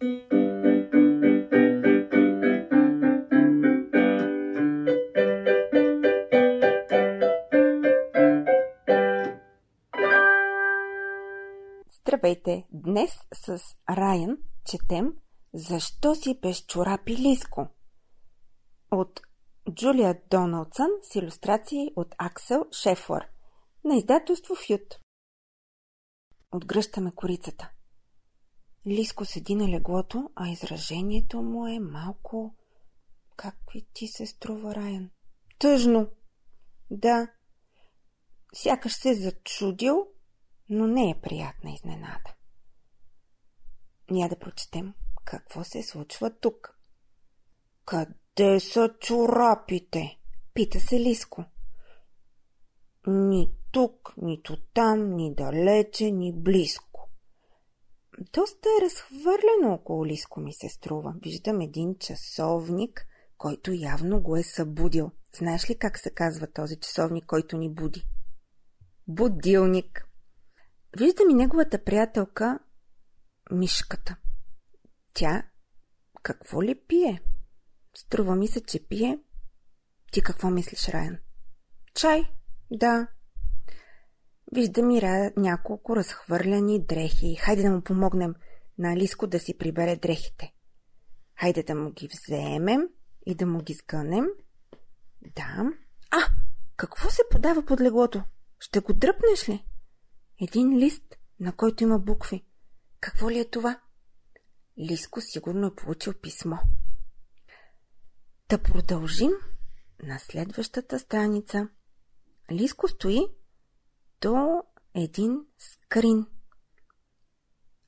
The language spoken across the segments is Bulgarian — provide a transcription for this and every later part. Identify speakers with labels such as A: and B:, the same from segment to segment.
A: Здравейте! Днес с Райан четем Защо си без чорапи Лиско? От Джулия Доналдсън с иллюстрации от Аксел Шефлър на издателство Фют. Отгръщаме корицата. Лиско седи на леглото, а изражението му е малко... Как ви ти се струва, Райан? Тъжно! Да. Сякаш се зачудил, но не е приятна изненада. Ня да прочетем какво се случва тук. Къде са чорапите? Пита се Лиско. Ни тук, нито там, ни далече, ни близко. Доста е разхвърлено около Лиско ми се струва. Виждам един часовник, който явно го е събудил. Знаеш ли как се казва този часовник, който ни буди? Будилник. Виждам и неговата приятелка, мишката. Тя какво ли пие? Струва ми се, че пие. Ти какво мислиш, Райан? Чай? Да. Виждам и няколко разхвърляни дрехи. Хайде да му помогнем на Алиско да си прибере дрехите. Хайде да му ги вземем и да му ги сгънем. Да. А, какво се подава под леглото? Ще го дръпнеш ли? Един лист, на който има букви. Какво ли е това? Лиско сигурно е получил писмо. Да продължим на следващата страница. Лиско стои до един скрин.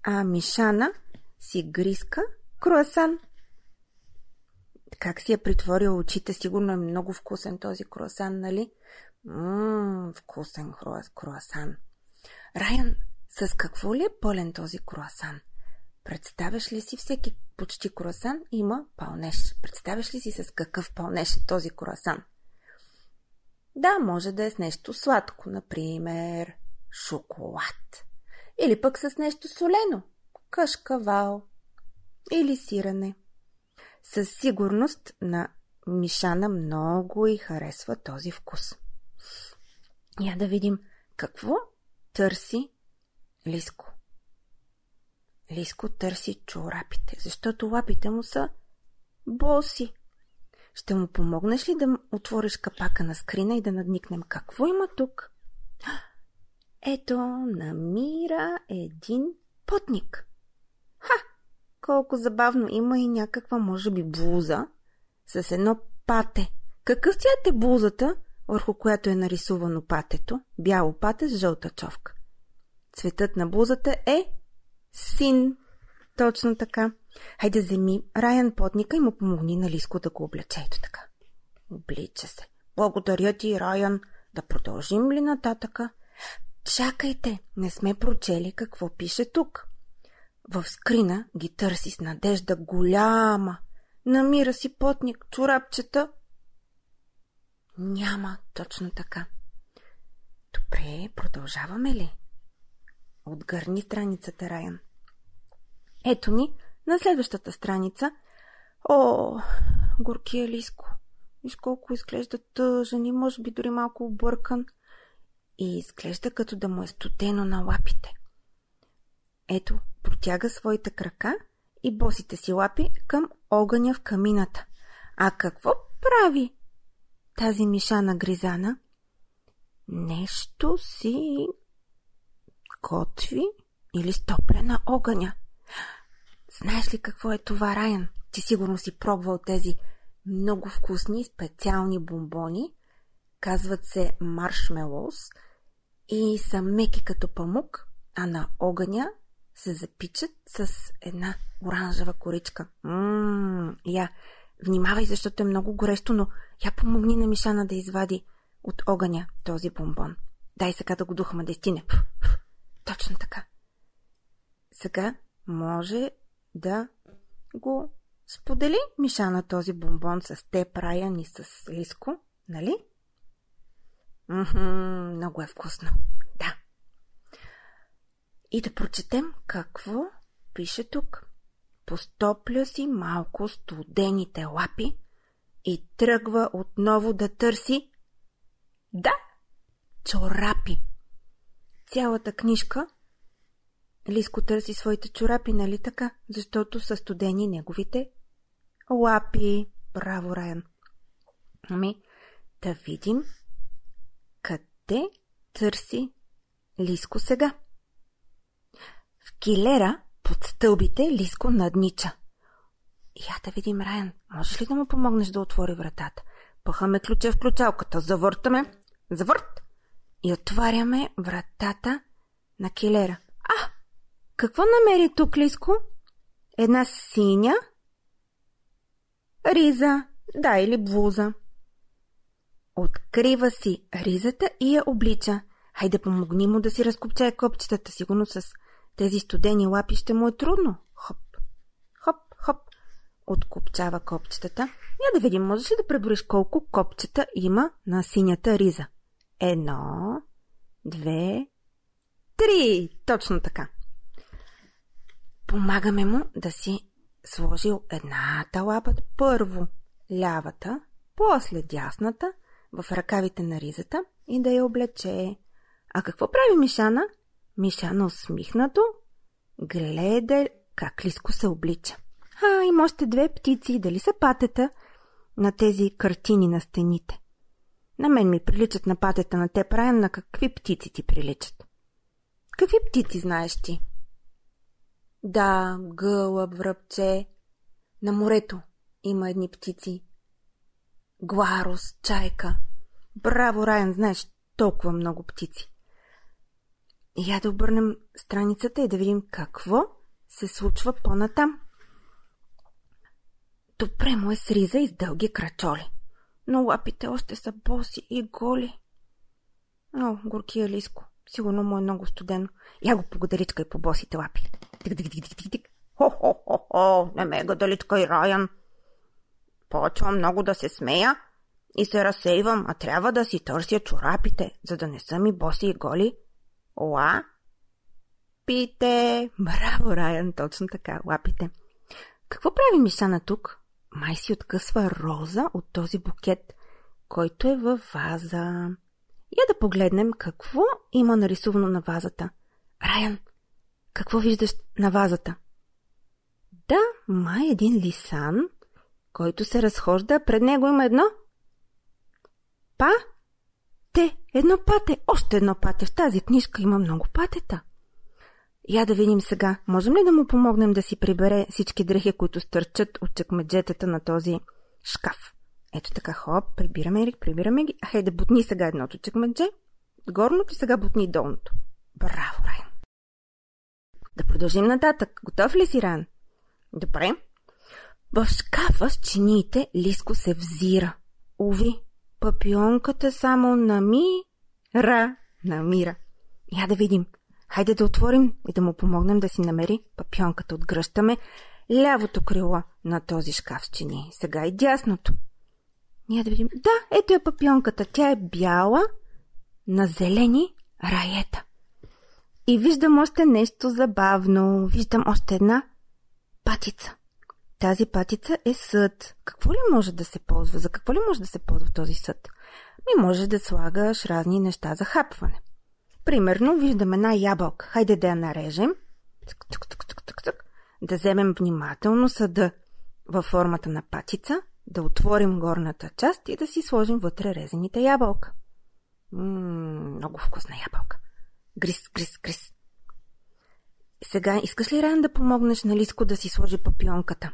A: А Мишана си гриска круасан. Как си е притворил очите, сигурно е много вкусен този круасан, нали? Ммм, вкусен круасан. Райан, с какво ли е пълен този круасан? Представяш ли си всеки почти круасан има пълнеж? Представяш ли си с какъв пълнеж е този круасан? Да, може да е с нещо сладко, например шоколад. Или пък с нещо солено, кашкавал или сирене. Със сигурност на Мишана много и харесва този вкус. Я да видим какво търси Лиско. Лиско търси чорапите, защото лапите му са боси. Ще му помогнеш ли да отвориш капака на скрина и да надникнем какво има тук? Ето, намира един потник. Ха! Колко забавно има и някаква, може би, блуза с едно пате. Какъв цвят е блузата, върху която е нарисувано патето? Бяло пате с жълта човка. Цветът на блузата е син. Точно така. Хайде вземи Райан потника и му помогни на Лиско да го облече. Ето така. Облича се. Благодаря ти, Райан. Да продължим ли нататъка? Чакайте, не сме прочели какво пише тук. В скрина ги търси с надежда голяма. Намира си потник, чорапчета. Няма точно така. Добре, продължаваме ли? Отгърни страницата, Райан. Ето ни на следващата страница. О, горкия Лиско. Виж колко изглежда тъжен и може би дори малко объркан. И изглежда като да му е студено на лапите. Ето, протяга своите крака и босите си лапи към огъня в камината. А какво прави тази мишана гризана? Нещо си готви или стопля на огъня. Знаеш ли какво е това, Райан? Ти сигурно си пробвал тези много вкусни специални бомбони. Казват се маршмелоус и са меки като памук, а на огъня се запичат с една оранжева коричка. Ммм, я, внимавай, защото е много горещо, но я помогни на Мишана да извади от огъня този бомбон. Дай сега да го духаме да изтине. Точно така. Сега може да го сподели Миша на този бомбон с теб, Раян и с Лиско, нали? Мхм, много е вкусно. Да. И да прочетем какво пише тук. постопля си малко студените лапи и тръгва отново да търси. Да, чорапи. Цялата книжка Лиско търси своите чорапи, нали така? Защото са студени неговите лапи. Браво, Райан. Ами, да видим къде търси Лиско сега. В килера под стълбите Лиско наднича. Я да видим, Райан, можеш ли да му помогнеш да отвори вратата? Пъхаме ключа в ключалката, завъртаме, завърт и отваряме вратата на килера. Какво намери тук, Лиско? Една синя риза, да, или блуза. Открива си ризата и я облича. Хайде помогни му да си разкопчае копчетата. Сигурно с тези студени лапи ще му е трудно. Хоп, хоп, хоп. Откопчава копчетата. Я да видим, можеш ли да пребориш колко копчета има на синята риза? Едно, две, три. Точно така. Помагаме му да си сложил едната лапа първо лявата, после дясната в ръкавите на ризата и да я облече. А какво прави Мишана? Мишана усмихнато гледа как Лиско се облича. А, има още две птици. Дали са патета на тези картини на стените? На мен ми приличат на патета на те, правя на какви птици ти приличат? Какви птици знаеш ти? Да, гълъб, връбче. На морето има едни птици. Гларус, чайка. Браво, Райан, знаеш толкова много птици. Я да обърнем страницата и да видим какво се случва по-натам. Добре му е с риза и с дълги крачоли, но лапите още са боси и голи. О, горкия лиско, сигурно му е много студено. Я го погодаричкай по босите лапи. Тик-тик-тик-тик-тик. Хо-хо-хо-хо, не ме гадаличкай, Райан. Почвам много да се смея и се разсейвам, а трябва да си търся чорапите, за да не са ми боси и голи. Ла? Пите! Браво, Райан, точно така, лапите. Какво прави Мишана тук? Май си откъсва роза от този букет, който е във ваза. Я да погледнем какво има нарисувано на вазата. Райан, какво виждаш на вазата? Да, май един лисан, който се разхожда, пред него има едно. Па? Те, едно пате, още едно пате. В тази книжка има много патета. Я да видим сега, можем ли да му помогнем да си прибере всички дрехи, които стърчат от чекмеджетата на този шкаф? Ето така, хоп, прибираме ги, прибираме ги. А да бутни сега едното чекмедже, горното и сега бутни долното. Браво, Райан! Да продължим нататък. Готов ли си, Ран? Добре. В шкафа с чиниите Лиско се взира. Уви, папионката само намира, намира. Я да видим. Хайде да отворим и да му помогнем да си намери папионката. Отгръщаме лявото крило на този шкаф с чини. Сега и дясното. Ние да видим. Да, ето е папионката. Тя е бяла на зелени раета. И виждам още нещо забавно. Виждам още една патица. Тази патица е съд. Какво ли може да се ползва? За какво ли може да се ползва този съд? Ми може да слагаш разни неща за хапване. Примерно, виждам една ябълка. Хайде да я нарежем. Да вземем внимателно съда във формата на патица, да отворим горната част и да си сложим вътре резените ябълка. Ммм, много вкусна ябълка. Гриз, гриз, гриз. Сега искаш ли, Ран, да помогнеш на Лиско да си сложи папионката?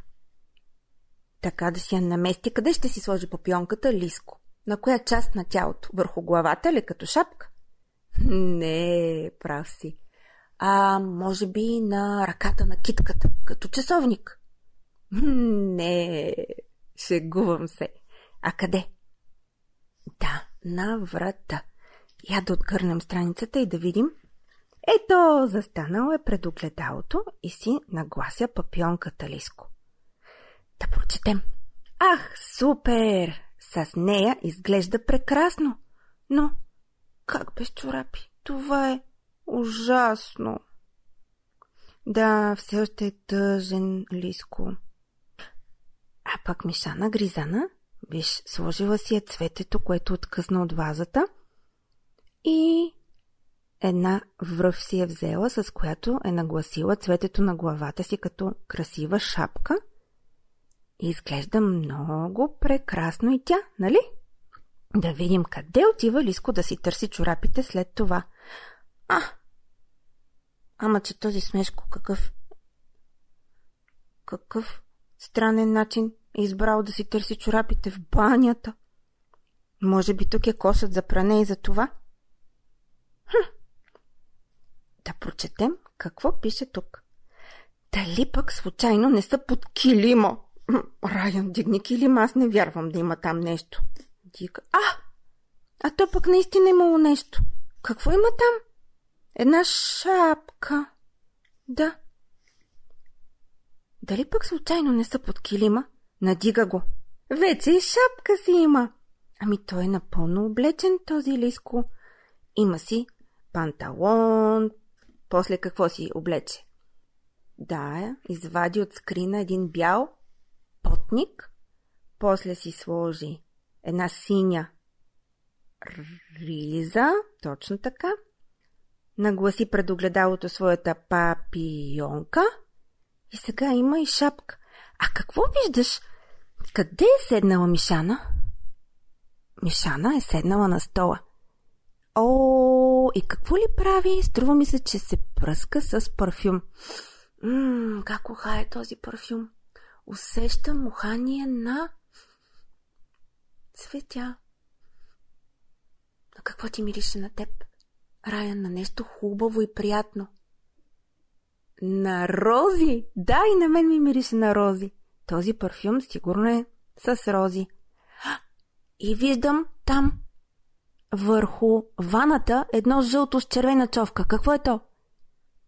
A: Така да си я намести. Къде ще си сложи папионката, Лиско? На коя част на тялото? Върху главата ли, като шапка? Не, прав си. А може би на ръката на китката, като часовник? Не, шегувам се. А къде? Да, на врата. Я да отгърнем страницата и да видим. Ето, застанал е пред огледалото и си наглася папионката Лиско. Да прочетем. Ах, супер! С нея изглежда прекрасно. Но как без чорапи? Това е ужасно. Да, все още е тъжен, Лиско. А пък Мишана Гризана, виж, сложила си е цветето, което откъсна от вазата и една връв си е взела, с която е нагласила цветето на главата си като красива шапка. И изглежда много прекрасно и тя, нали? Да видим къде отива Лиско да си търси чорапите след това. А! Ама че този смешко какъв... Какъв странен начин е избрал да си търси чорапите в банята. Може би тук е кошът за пране и за това? Хм. Да прочетем какво пише тук. Дали пък случайно не са под килима? Райан, дигни килима, аз не вярвам да има там нещо. Дига. А! А то пък наистина имало нещо. Какво има там? Една шапка. Да. Дали пък случайно не са под килима? Надига го. Вече и шапка си има. Ами той е напълно облечен, този лиско. Има си панталон. После какво си облече? Да, извади от скрина един бял потник. После си сложи една синя риза, точно така. Нагласи пред огледалото своята папионка и сега има и шапка. А какво виждаш? Къде е седнала Мишана? Мишана е седнала на стола. О, и какво ли прави? Струва ми се, че се пръска с парфюм. Ммм, как ухае този парфюм. Усещам ухание на цветя. А какво ти мирише на теб? Рая на нещо хубаво и приятно. На рози! Да, и на мен ми мирише на рози. Този парфюм сигурно е с рози. И виждам там, върху ваната, едно жълто с червена човка. Какво е то?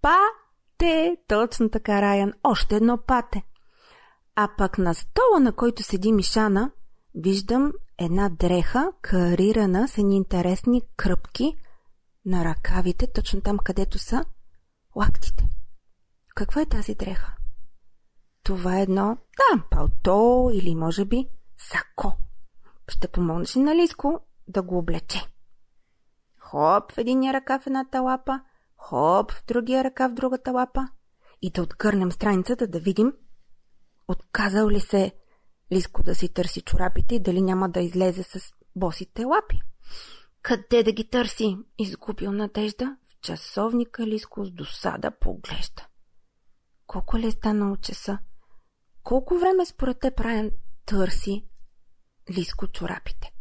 A: Пате! Точно така, Раян. Още едно пате. А пък на стола, на който седи Мишана, виждам една дреха, карирана с едни интересни кръпки на ръкавите, точно там, където са лактите. Каква е тази дреха? Това е едно, да, палто или може би сако. Ще помогнеш ли на Лиско да го облече? Хоп в единия ръкав в едната лапа, хоп в другия ръкав в другата лапа и да откърнем страницата да видим отказал ли се Лиско да си търси чорапите и дали няма да излезе с босите лапи. Къде да ги търси? Изгубил надежда. В часовника Лиско с досада поглежда. Колко ли е станало часа? Колко време според те Райан търси Лиско чорапите?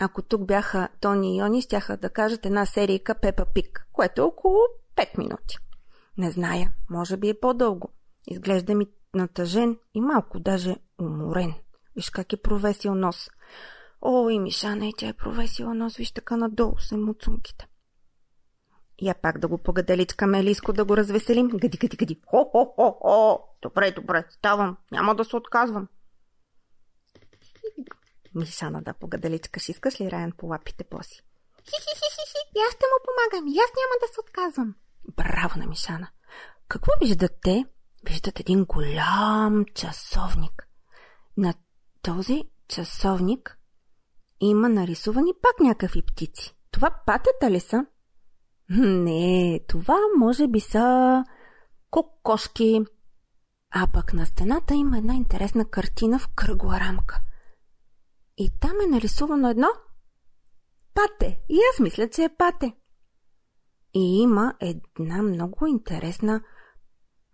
A: Ако тук бяха Тони и Йони, щяха да кажат една серийка Пепа Пик, което е около 5 минути. Не зная, може би е по-дълго. Изглежда ми натъжен и малко даже уморен. Виж как е провесил нос. О, и Мишана, и тя е провесила нос, виж така надолу са муцунките. Я пак да го погаделичкаме Елиско да го развеселим. Гади, гади, гади. Хо, хо, хо, хо. Добре, добре, ставам. Няма да се отказвам. Мишана да погаделичкаш. Искаш ли Райан по лапите поси? Хи-хи-хи-хи. Аз ще му помагам. И аз няма да се отказвам. Браво на Мишана. Какво виждат те? Виждат един голям часовник. На този часовник има нарисувани пак някакви птици. Това патета ли са? Не, това може би са кокошки. А пък на стената има една интересна картина в кръгла рамка. И там е нарисувано едно пате. И аз мисля, че е пате. И има една много интересна...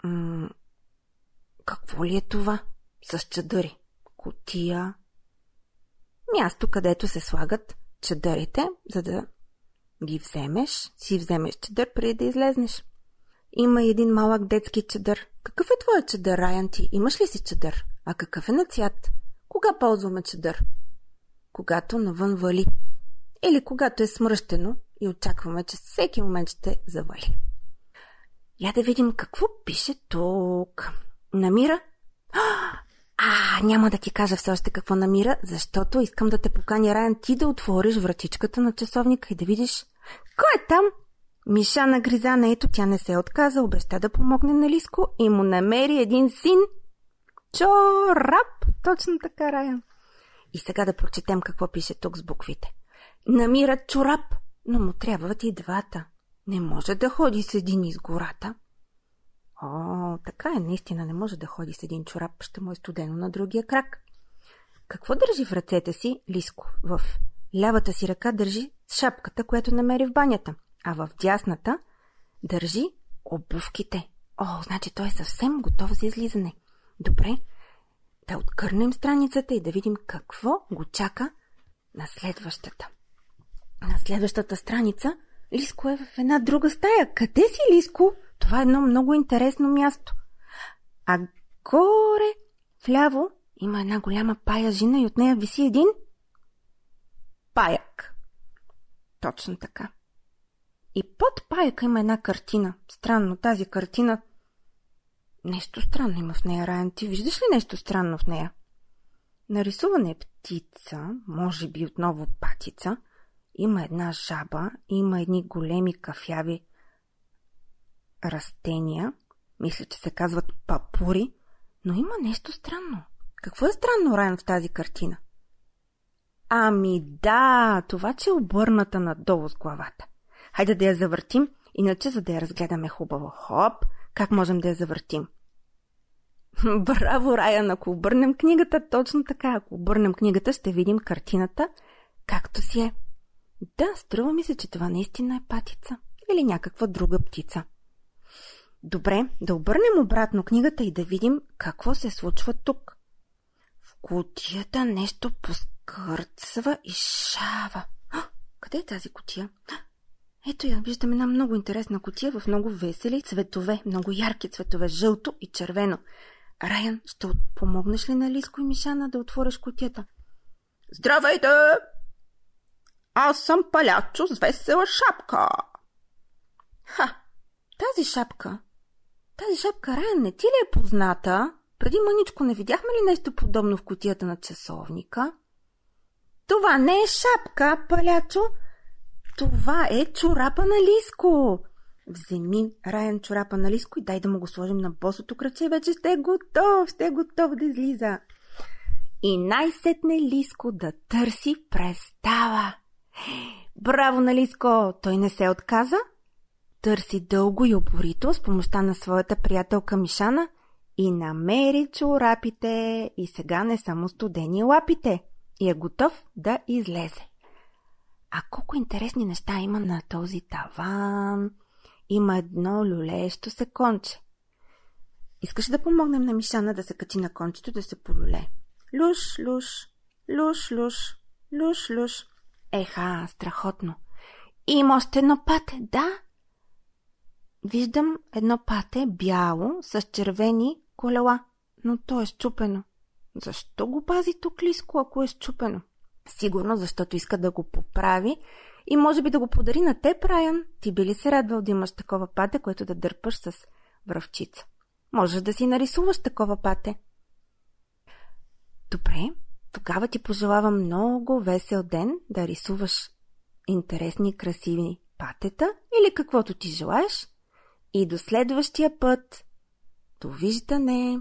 A: М- какво ли е това? С чадъри. Котия. Място, където се слагат чадърите, за да ги вземеш, си вземеш чадър преди да излезнеш. Има един малък детски чадър. Какъв е твоят чадър, Райан ти? Имаш ли си чадър? А какъв е на цвят? Кога ползваме чадър? Когато навън вали. Или когато е смръщено и очакваме, че всеки момент ще завали. Я да видим какво пише тук. Намира? А, няма да ти кажа все още какво намира, защото искам да те поканя, Райан, ти да отвориш вратичката на часовника и да видиш кой е там. Миша на Гризана, ето тя не се отказа, обеща да помогне на Лиско и му намери един син. Чорап! Точно така, Рая. И сега да прочетем какво пише тук с буквите. Намират чорап, но му трябват и двата. Не може да ходи с един из гората. О, така е, наистина не може да ходи с един чорап, ще му е студено на другия крак. Какво държи в ръцете си Лиско? В лявата си ръка държи шапката, която намери в банята, а в дясната държи обувките. О, значи той е съвсем готов за излизане. Добре, да откърнем страницата и да видим какво го чака на следващата. На следващата страница Лиско е в една друга стая. Къде си, Лиско? Това е едно много интересно място. А горе, вляво, има една голяма пая жина и от нея виси един паяк. Точно така. И под паяка има една картина. Странно, тази картина... Нещо странно има в нея, Райан. Ти виждаш ли нещо странно в нея? Нарисувана е птица, може би отново патица. Има една жаба, има едни големи кафяви растения. Мисля, че се казват папури. Но има нещо странно. Какво е странно, Райан, в тази картина? Ами да, това, че е обърната надолу с главата. Хайде да я завъртим, иначе за да я разгледаме хубаво. Хоп, как можем да я завъртим? Браво, Райан! Ако обърнем книгата, точно така. Ако обърнем книгата, ще видим картината, както си е. Да, струва ми се, че това наистина е патица. Или някаква друга птица. Добре, да обърнем обратно книгата и да видим какво се случва тук. В кутията нещо поскърцва и шава. А, къде е тази кутия? Ето я, виждам една много интересна кутия в много весели цветове, много ярки цветове, жълто и червено. Райан, ще помогнеш ли на Лиско и Мишана да отвориш кутията? Здравейте! Аз съм палячо с весела шапка. Ха, тази шапка, тази шапка, Райан, не ти ли е позната? Преди мъничко не видяхме ли нещо подобно в котията на часовника? Това не е шапка, палячо. Това е чорапа на Лиско. Вземи Райан чорапа на Лиско и дай да му го сложим на босото кръче. Вече ще е готов, ще е готов да излиза. И най-сетне Лиско да търси представа. Браво на Лиско! Той не се отказа. Търси дълго и упорито с помощта на своята приятелка Мишана и намери чорапите и сега не само студени лапите и е готов да излезе. А колко интересни неща има на този таван. Има едно люлеещо се конче. Искаш да помогнем на Мишана да се качи на кончето да се полюле? Люш, люш, люш, люш, люш, люш. Еха, страхотно. Има още едно пате, да? Виждам едно пате бяло с червени колела, но то е щупено. Защо го пази тук Лиско, ако е щупено? Сигурно, защото иска да го поправи и може би да го подари на теб, Райан. Ти би ли се радвал да имаш такова пате, което да дърпаш с връвчица? Можеш да си нарисуваш такова пате. Добре, тогава ти пожелавам много весел ден да рисуваш интересни, красиви патета или каквото ти желаеш. И до следващия път. Довиждане!